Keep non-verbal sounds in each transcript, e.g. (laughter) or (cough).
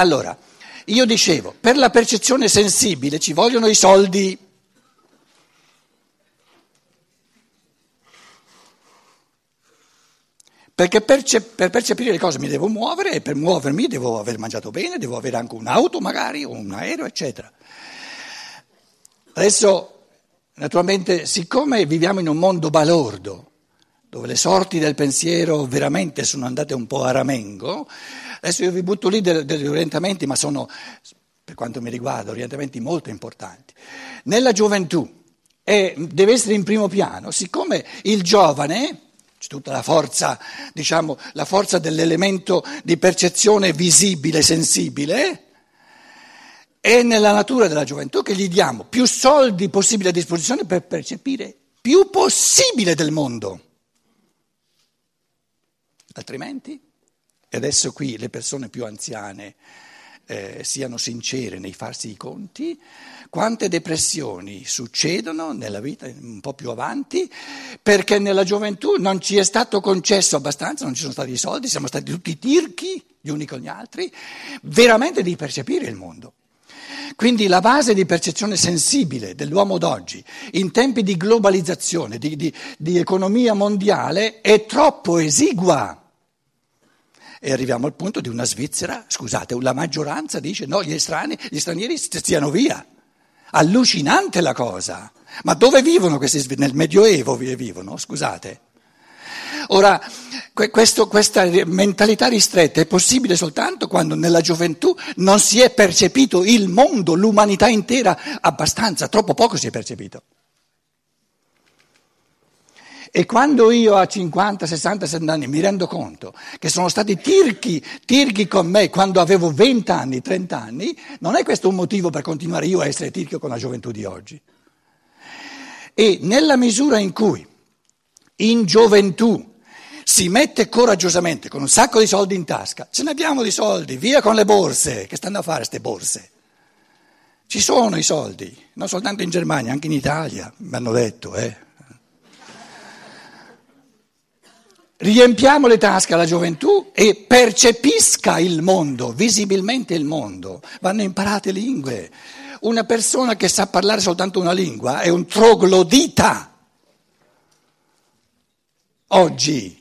Allora, io dicevo, per la percezione sensibile ci vogliono i soldi. Perché perce- per percepire le cose mi devo muovere e per muovermi devo aver mangiato bene, devo avere anche un'auto magari o un aereo, eccetera. Adesso, naturalmente, siccome viviamo in un mondo balordo, dove le sorti del pensiero veramente sono andate un po' a ramengo, adesso io vi butto lì degli orientamenti, ma sono, per quanto mi riguarda, orientamenti molto importanti. Nella gioventù è, deve essere in primo piano, siccome il giovane c'è tutta la forza, diciamo, la forza dell'elemento di percezione visibile, sensibile, è nella natura della gioventù che gli diamo più soldi possibili a disposizione per percepire più possibile del mondo. Altrimenti, e adesso qui le persone più anziane eh, siano sincere nei farsi i conti, quante depressioni succedono nella vita un po' più avanti perché nella gioventù non ci è stato concesso abbastanza, non ci sono stati i soldi, siamo stati tutti tirchi gli uni con gli altri, veramente di percepire il mondo. Quindi la base di percezione sensibile dell'uomo d'oggi in tempi di globalizzazione, di, di, di economia mondiale, è troppo esigua. E arriviamo al punto di una Svizzera, scusate, la maggioranza dice no, gli, estranei, gli stranieri stiano via. Allucinante la cosa. Ma dove vivono questi svizzeri? Nel Medioevo vivono, scusate. Ora, questo, questa mentalità ristretta è possibile soltanto quando nella gioventù non si è percepito il mondo, l'umanità intera abbastanza, troppo poco si è percepito. E quando io a 50, 60, 70 anni mi rendo conto che sono stati tirchi, tirchi con me quando avevo 20 anni, 30 anni, non è questo un motivo per continuare io a essere tirchio con la gioventù di oggi. E nella misura in cui in gioventù si mette coraggiosamente con un sacco di soldi in tasca, ce ne abbiamo di soldi, via con le borse, che stanno a fare queste borse? Ci sono i soldi, non soltanto in Germania, anche in Italia, mi hanno detto, eh. Riempiamo le tasche alla gioventù e percepisca il mondo, visibilmente il mondo. Vanno imparate lingue. Una persona che sa parlare soltanto una lingua è un troglodita. Oggi.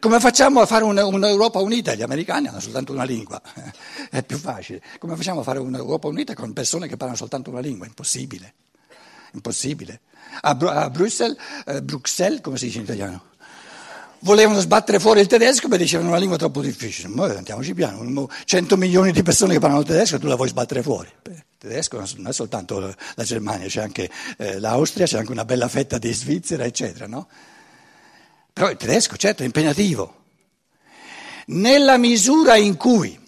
Come facciamo a fare un'Europa unita? Gli americani hanno soltanto una lingua, (laughs) è più facile. Come facciamo a fare un'Europa unita con persone che parlano soltanto una lingua? Impossibile. Impossibile. A, Bruxelles, eh, Bruxelles, come si dice in italiano? Volevano sbattere fuori il tedesco perché dicevano una lingua troppo difficile. Ma andiamoci piano, 100 milioni di persone che parlano tedesco tu la vuoi sbattere fuori. Il tedesco non è soltanto la Germania, c'è anche eh, l'Austria, c'è anche una bella fetta di Svizzera, eccetera, no? Però il tedesco, certo, è impegnativo. Nella misura in cui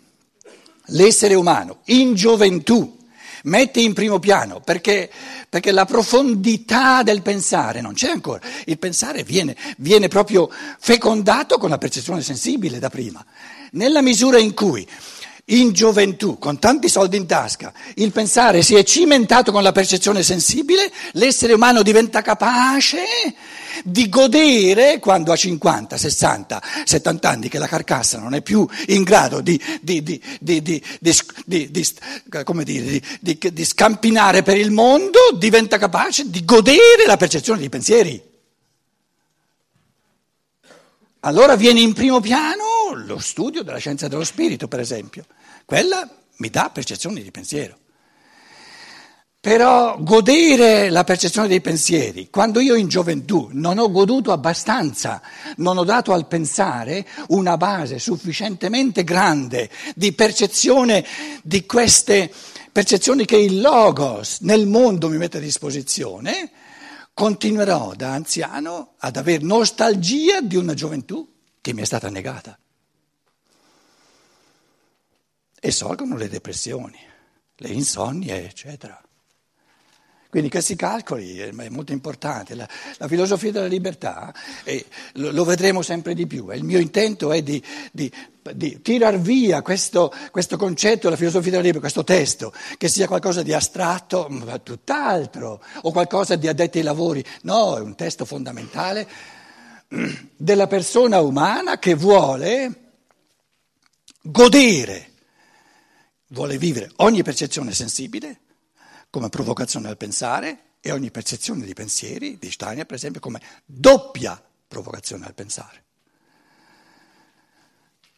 l'essere umano, in gioventù, mette in primo piano, perché, perché, la profondità del pensare non c'è ancora. Il pensare viene, viene proprio fecondato con la percezione sensibile da prima. Nella misura in cui in gioventù, con tanti soldi in tasca, il pensare si è cimentato con la percezione sensibile, l'essere umano diventa capace di godere quando ha 50, 60, 70 anni che la carcassa non è più in grado di, di, di, di scampinare per il mondo, diventa capace di godere la percezione dei pensieri. Allora viene in primo piano lo studio della scienza dello spirito, per esempio. Quella mi dà percezione di pensiero. Però godere la percezione dei pensieri, quando io in gioventù non ho goduto abbastanza, non ho dato al pensare una base sufficientemente grande di percezione di queste percezioni che il Logos nel mondo mi mette a disposizione, continuerò da anziano ad avere nostalgia di una gioventù che mi è stata negata. E sorgono le depressioni, le insonnie, eccetera. Quindi che si calcoli è molto importante. La, la filosofia della libertà, eh, lo, lo, vedremo sempre di più, il mio intento è di, di, di tirar via questo, questo, concetto della filosofia della libertà, questo testo, che sia qualcosa di astratto, ma tutt'altro, o qualcosa di addetti ai lavori. No, è un testo fondamentale della persona umana che vuole godere vuole vivere ogni percezione sensibile come provocazione al pensare e ogni percezione di pensieri, di Steiner per esempio, come doppia provocazione al pensare.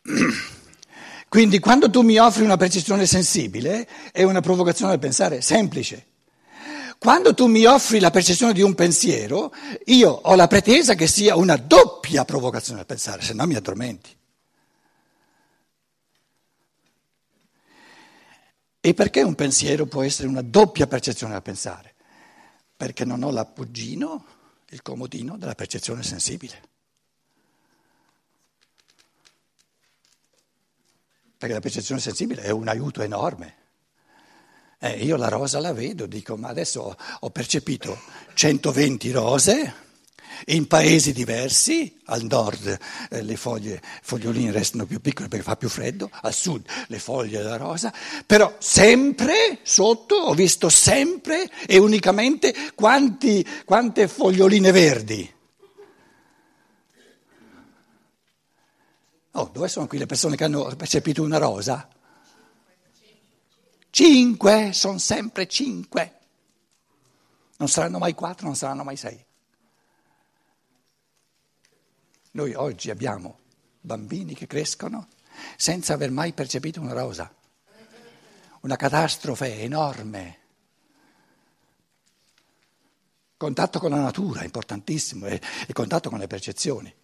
(clears throat) Quindi quando tu mi offri una percezione sensibile è una provocazione al pensare semplice. Quando tu mi offri la percezione di un pensiero, io ho la pretesa che sia una doppia provocazione al pensare, se no mi addormenti. E perché un pensiero può essere una doppia percezione al pensare? Perché non ho l'appoggino, il comodino della percezione sensibile. Perché la percezione sensibile è un aiuto enorme. Eh, io la rosa la vedo, dico, ma adesso ho percepito 120 rose in paesi diversi, al nord eh, le foglie, foglioline restano più piccole perché fa più freddo, al sud le foglie della rosa, però sempre sotto ho visto sempre e unicamente quanti, quante foglioline verdi. Oh, dove sono qui le persone che hanno percepito una rosa? Cinque, sono sempre cinque. Non saranno mai quattro, non saranno mai sei. Noi oggi abbiamo bambini che crescono senza aver mai percepito una rosa. Una catastrofe enorme. Contatto con la natura, importantissimo, e, e contatto con le percezioni.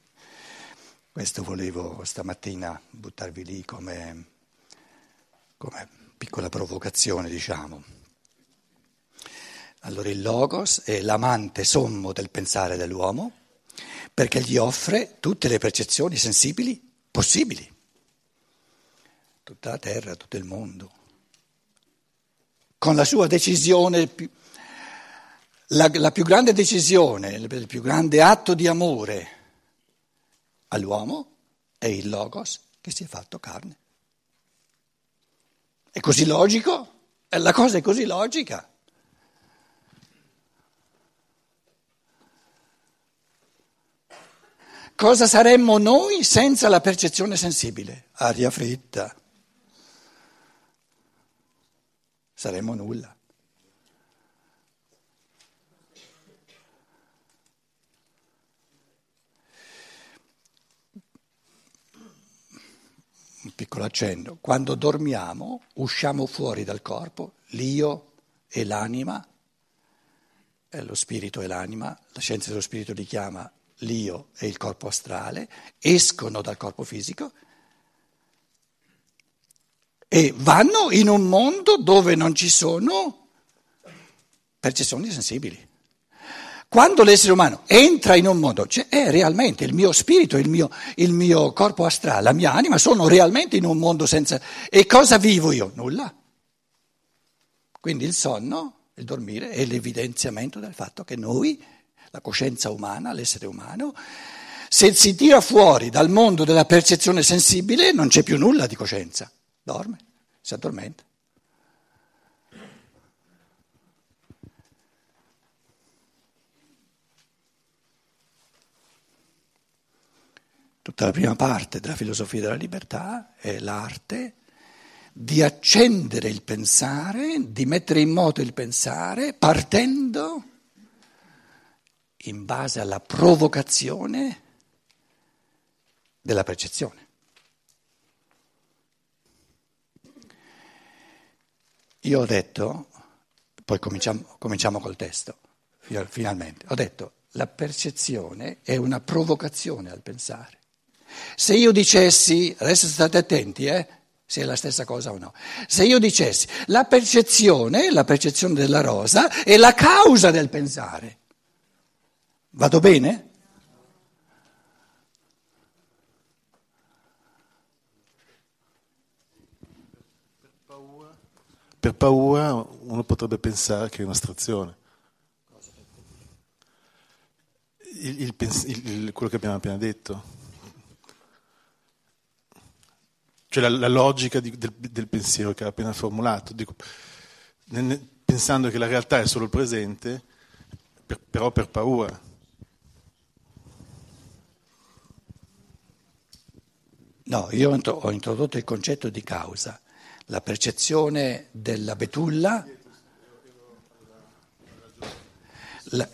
Questo volevo stamattina buttarvi lì come, come piccola provocazione, diciamo. Allora il logos è l'amante sommo del pensare dell'uomo perché gli offre tutte le percezioni sensibili possibili, tutta la terra, tutto il mondo. Con la sua decisione, la, la più grande decisione, il più grande atto di amore all'uomo è il Logos che si è fatto carne. È così logico? La cosa è così logica. Cosa saremmo noi senza la percezione sensibile? Aria fritta. Saremmo nulla. Un piccolo accenno. Quando dormiamo usciamo fuori dal corpo, l'io e l'anima, lo spirito e l'anima, la scienza dello spirito li chiama l'io e il corpo astrale, escono dal corpo fisico e vanno in un mondo dove non ci sono percezioni sensibili. Quando l'essere umano entra in un mondo, cioè è realmente il mio spirito, il mio, il mio corpo astrale, la mia anima sono realmente in un mondo senza... E cosa vivo io? Nulla. Quindi il sonno, il dormire, è l'evidenziamento del fatto che noi la coscienza umana, l'essere umano, se si tira fuori dal mondo della percezione sensibile non c'è più nulla di coscienza, dorme, si addormenta. Tutta la prima parte della filosofia della libertà è l'arte di accendere il pensare, di mettere in moto il pensare partendo in base alla provocazione della percezione. Io ho detto, poi cominciamo, cominciamo col testo, finalmente, ho detto la percezione è una provocazione al pensare. Se io dicessi, adesso state attenti, eh, se è la stessa cosa o no, se io dicessi la percezione, la percezione della rosa è la causa del pensare, Vado bene? Per paura uno potrebbe pensare che è un'astrazione. Il, il, il, quello che abbiamo appena detto. Cioè la, la logica di, del, del, pensiero che ha appena formulato. Dico, pensando che la realtà è solo il presente, per, però per paura. No, io ho introdotto il concetto di causa. la percezione della betulla, la...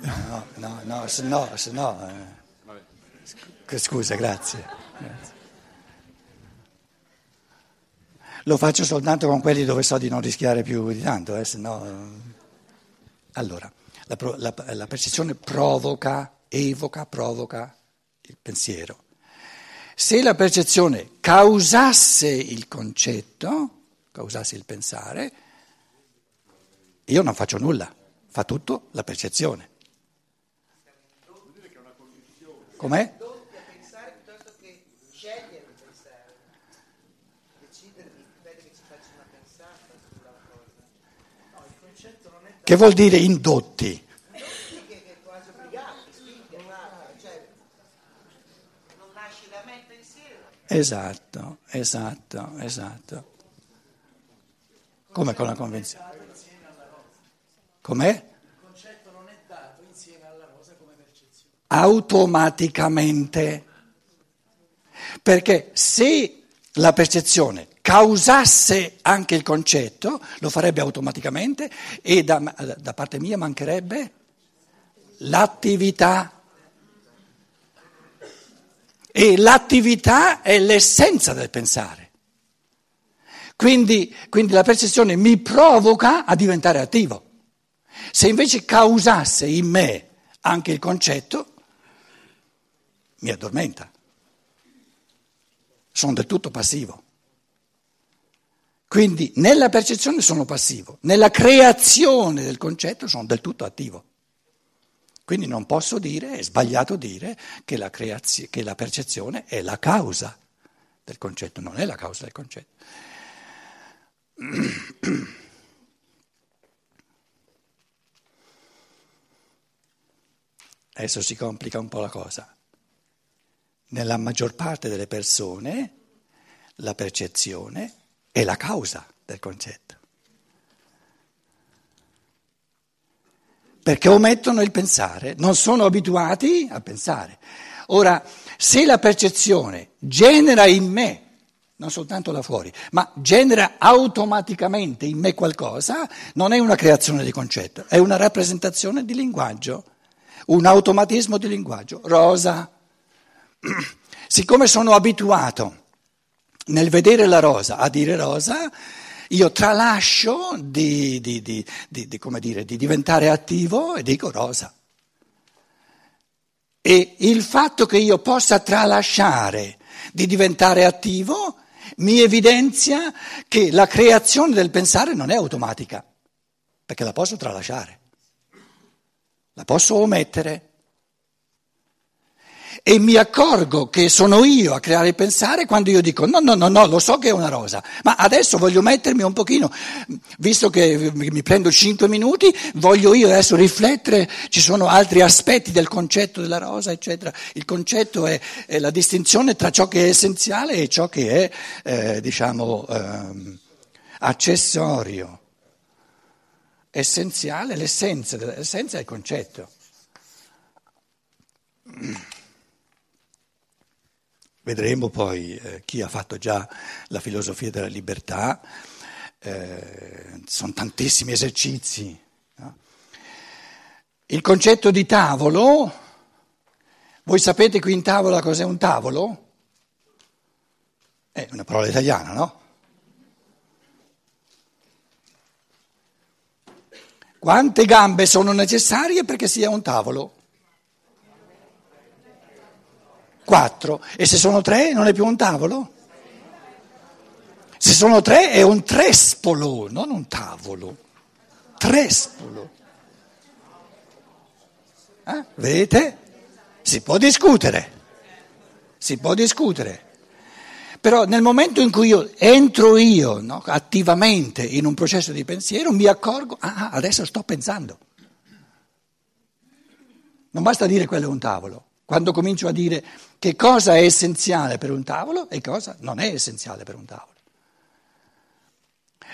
No, no, no, se no, se no scusa, grazie. grazie. Lo faccio soltanto con quelli dove so di non rischiare più di tanto, eh, se no... Allora, la, la, la percezione provoca, evoca, provoca il pensiero. Se la percezione causasse il concetto, causasse il pensare, io non faccio nulla, fa tutto la percezione. Com'è? Che vuol dire indotti? Esatto, esatto, esatto. Come con la convenzione? Com'è? Il concetto non è dato insieme alla rosa come percezione. Automaticamente. Perché se la percezione causasse anche il concetto, lo farebbe automaticamente e da, da parte mia mancherebbe l'attività. E l'attività è l'essenza del pensare. Quindi, quindi la percezione mi provoca a diventare attivo. Se invece causasse in me anche il concetto, mi addormenta. Sono del tutto passivo. Quindi nella percezione sono passivo, nella creazione del concetto sono del tutto attivo. Quindi non posso dire, è sbagliato dire, che la, creazio, che la percezione è la causa del concetto, non è la causa del concetto. Adesso si complica un po' la cosa. Nella maggior parte delle persone la percezione è la causa del concetto. Perché omettono il pensare, non sono abituati a pensare. Ora, se la percezione genera in me, non soltanto là fuori, ma genera automaticamente in me qualcosa, non è una creazione di concetto, è una rappresentazione di linguaggio, un automatismo di linguaggio. Rosa. (clears throat) Siccome sono abituato nel vedere la rosa a dire rosa, io tralascio di, di, di, dire, di diventare attivo e dico rosa. E il fatto che io possa tralasciare di diventare attivo mi evidenzia che la creazione del pensare non è automatica, perché la posso tralasciare, la posso omettere e mi accorgo che sono io a creare il pensare quando io dico no, no, no, no, lo so che è una rosa, ma adesso voglio mettermi un pochino, visto che mi prendo cinque minuti, voglio io adesso riflettere, ci sono altri aspetti del concetto della rosa, eccetera. Il concetto è, è la distinzione tra ciò che è essenziale e ciò che è, eh, diciamo, eh, accessorio. Essenziale, l'essenza, l'essenza è il concetto. Vedremo poi eh, chi ha fatto già la filosofia della libertà, eh, sono tantissimi esercizi. No? Il concetto di tavolo, voi sapete qui in tavola cos'è un tavolo? È una parola italiana, no? Quante gambe sono necessarie perché sia un tavolo? Quattro. E se sono tre non è più un tavolo? Se sono tre è un trespolo, non un tavolo. Trespolo. Eh? Vedete? Si può discutere. Si può discutere. Però nel momento in cui io entro io no, attivamente in un processo di pensiero, mi accorgo, ah, adesso sto pensando. Non basta dire quello è un tavolo. Quando comincio a dire che cosa è essenziale per un tavolo e cosa non è essenziale per un tavolo.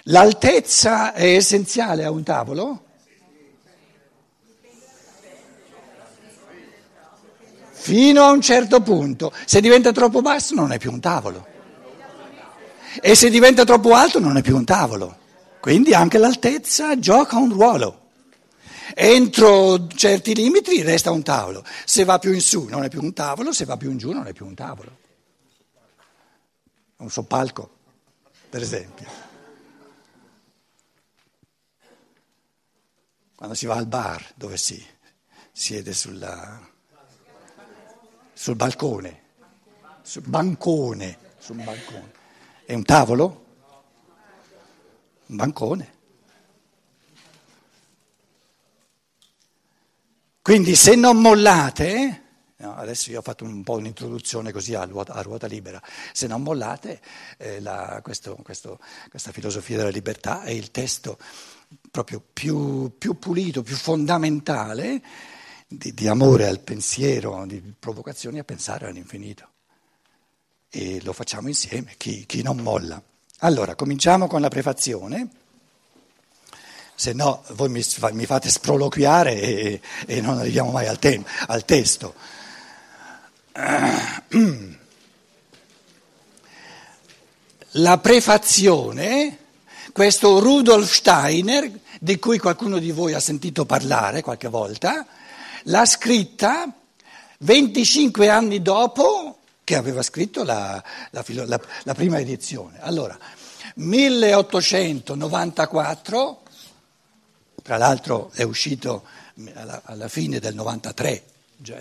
L'altezza è essenziale a un tavolo? fino a un certo punto. Se diventa troppo basso non è più un tavolo. E se diventa troppo alto non è più un tavolo. Quindi anche l'altezza gioca un ruolo. Entro certi limiti resta un tavolo. Se va più in su non è più un tavolo, se va più in giù non è più un tavolo. Un soppalco, per esempio. Quando si va al bar, dove si siede sulla, sul balcone, sul bancone, sul bancone. È un tavolo? Un bancone. Quindi se non mollate, adesso io ho fatto un po' un'introduzione così a ruota, a ruota libera, se non mollate eh, la, questo, questo, questa filosofia della libertà è il testo proprio più, più pulito, più fondamentale di, di, amore al pensiero, di provocazioni a pensare all'infinito. E lo facciamo insieme, chi, chi non molla. Allora, cominciamo con la prefazione se no voi mi, mi fate sproloquiare e, e, non arriviamo mai al, tem, al testo. (clears throat) La prefazione, questo Rudolf Steiner, di cui qualcuno di voi ha sentito parlare qualche volta, l'ha scritta 25 anni dopo che aveva scritto la, la, la, la prima edizione. Allora, 1894 tra l'altro è uscito alla, alla fine del 93,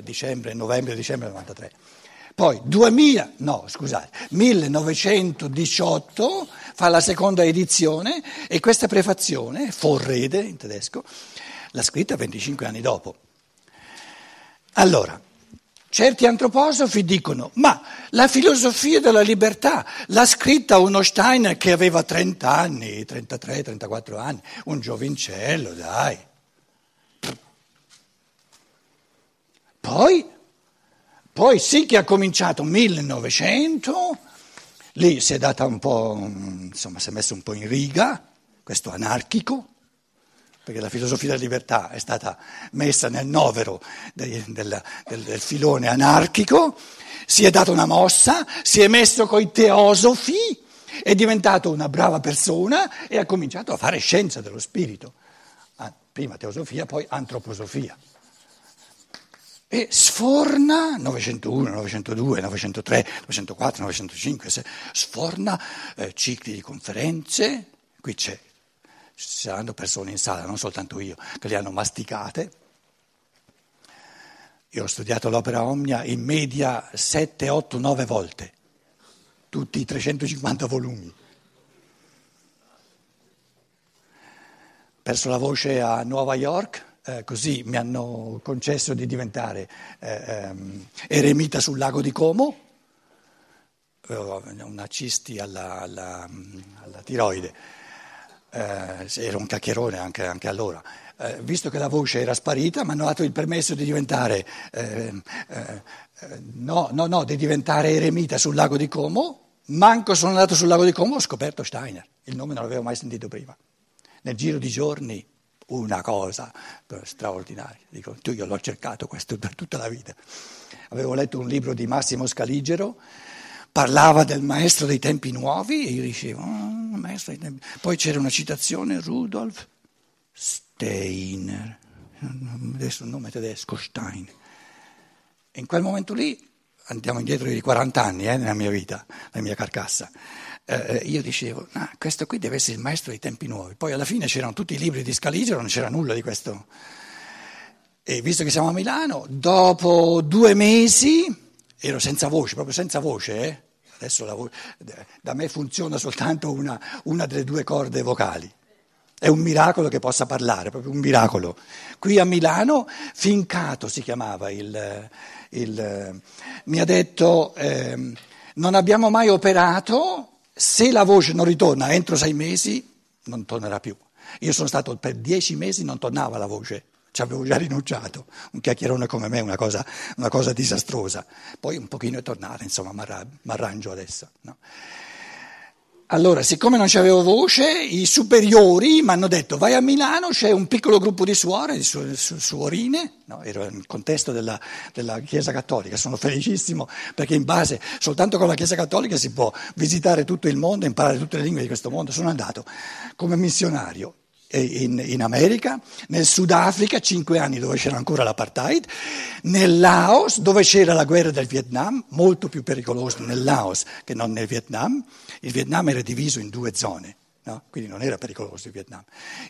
dicembre, novembre, dicembre del 93. Poi 2000, no, scusate, 1918 fa la seconda edizione e questa prefazione, Forrede in tedesco, l'ha scritta 25 anni dopo. Allora, Certi antroposofi dicono, ma la filosofia della libertà l'ha scritta uno Steiner che aveva 30 anni, 33, 34 anni, un giovincello, dai. Poi, poi sì che ha cominciato 1900, lì si è data un po', insomma, si è messo un po' in riga, questo anarchico, perché la filosofia della libertà è stata messa nel novero del, del, del, del filone anarchico, si è data una mossa, si è messo coi teosofi, è diventato una brava persona e ha cominciato a fare scienza dello spirito. Ah, prima teosofia, poi antroposofia. E sforna 901, 902, 903, 904, 905, sforna eh, cicli di conferenze, qui c'è ci saranno persone in sala, non soltanto io, che le hanno masticate. Io ho studiato l'opera Omnia in media 7, 8, 9 volte, tutti i 350 volumi. Perso la voce a Nuova York, eh, così mi hanno concesso di diventare eh, ehm, eremita sul lago di Como, eh, una cisti alla, alla, alla tiroide era un cacchierone anche, anche allora. Eh, visto che la voce era sparita, mi hanno dato il permesso di diventare, eh, eh, no, no, no, di diventare eremita sul lago di Como. Manco sono andato sul lago di Como, ho scoperto Steiner. Il nome non l'avevo mai sentito prima. Nel giro di giorni, una cosa straordinaria. Dico, io l'ho cercato questo per tutta la vita. Avevo letto un libro di Massimo Scaligero parlava del maestro dei tempi nuovi e io dicevo, oh, maestro dei tempi. Poi c'era una citazione, Rudolf Steiner, adesso un nome tedesco, Stein. E in quel momento lì, andiamo indietro di 40 anni eh, nella mia vita, nella mia carcassa, eh, io dicevo, ah, questo qui deve essere il maestro dei tempi nuovi. Poi alla fine c'erano tutti i libri di Scaligero, non c'era nulla di questo. E visto che siamo a Milano, dopo due mesi, ero senza voce, proprio senza voce, eh, Adesso la, da me funziona soltanto una, una delle due corde vocali. È un miracolo che possa parlare, proprio un miracolo. Qui a Milano Fincato si chiamava il... il mi ha detto eh, non abbiamo mai operato, se la voce non ritorna entro sei mesi non tornerà più. Io sono stato per dieci mesi, non tornava la voce ci avevo già rinunciato, un chiacchierone come me è una cosa, una cosa disastrosa, poi un pochino è tornata, insomma mi arrangio adesso. No? Allora, siccome non c'avevo voce, i superiori mi hanno detto vai a Milano, c'è un piccolo gruppo di suore, di su, su, suorine, no, ero nel contesto della, della, Chiesa Cattolica, sono felicissimo perché in base, soltanto con la Chiesa Cattolica si può visitare tutto il mondo, imparare tutte le lingue di questo mondo. Sono andato come missionario in, in, America, nel Sudafrica, cinque anni dove c'era ancora l'apartheid, nel Laos dove c'era la guerra del Vietnam, molto più pericolosa nel Laos che non nel Vietnam, il Vietnam era diviso in due zone. No? Quindi non era pericoloso il Vietnam.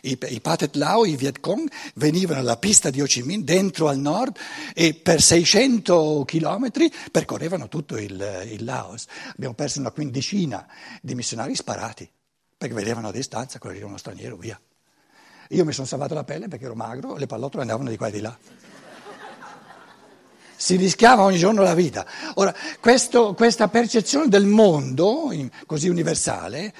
I, i Pathet Lao, i Viet Cong, venivano alla pista di Ho Chi Minh dentro al nord e per 600 chilometri percorrevano tutto il, il Laos. Abbiamo perso una quindicina di missionari sparati perché vedevano a distanza quello era uno straniero, via. Io mi sono salvato la pelle perché ero magro le pallottole andavano di qua e di là. Si rischiava ogni giorno la vita. Ora, questo, questa percezione del mondo, così universale,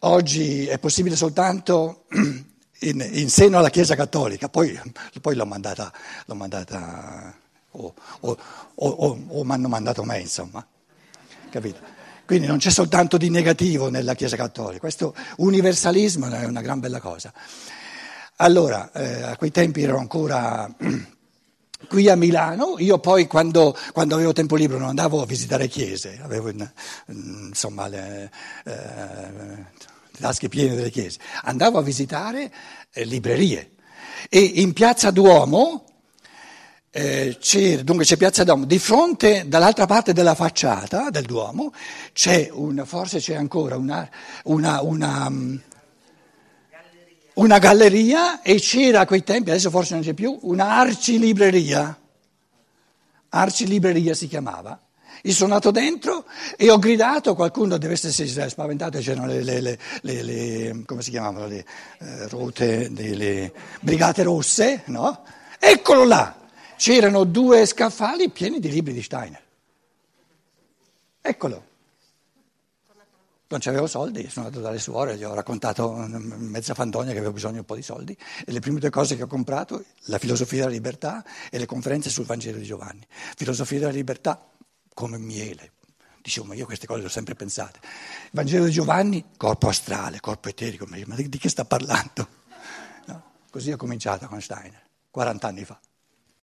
oggi è possibile soltanto (clears throat) in, in seno alla Chiesa Cattolica, poi, poi l'ho mandata, l'ho mandata o, o, o, o mi hanno mandato me, insomma. Capito? Quindi non c'è soltanto di negativo nella Chiesa Cattolica, questo universalismo è una gran bella cosa. Allora, eh, a quei tempi ero ancora (clears throat) qui a Milano, io poi quando, quando, avevo tempo libero non andavo a visitare chiese, avevo insomma le, eh, tasche piene delle chiese, andavo a visitare eh, librerie. E in piazza Duomo, eh, c'è, dunque c'è Piazza Duomo, di fronte, dall'altra parte della facciata del Duomo, c'è una, forse c'è ancora una, una, una una galleria e c'era a quei tempi, adesso forse non c'è più, una arcilibreria. Arcilibreria si chiamava. Io sono andato dentro e ho gridato, qualcuno deve essersi spaventato, c'erano le, le, le, le come si chiamavano, le eh, rote delle brigate rosse, no? Eccolo là! C'erano due scaffali pieni di libri di Steiner. Eccolo. Non c'avevo soldi, sono andato dalle suore, gli ho raccontato mezza fandonia che avevo bisogno un po' di soldi e le prime due cose che ho comprato, la filosofia della libertà e le conferenze sul Vangelo di Giovanni. Filosofia della libertà come miele. Dicevo, ma io queste cose le ho sempre pensate. Vangelo di Giovanni, corpo astrale, corpo eterico, ma di che sta parlando? No? Così ho cominciato con Steiner, 40 anni fa.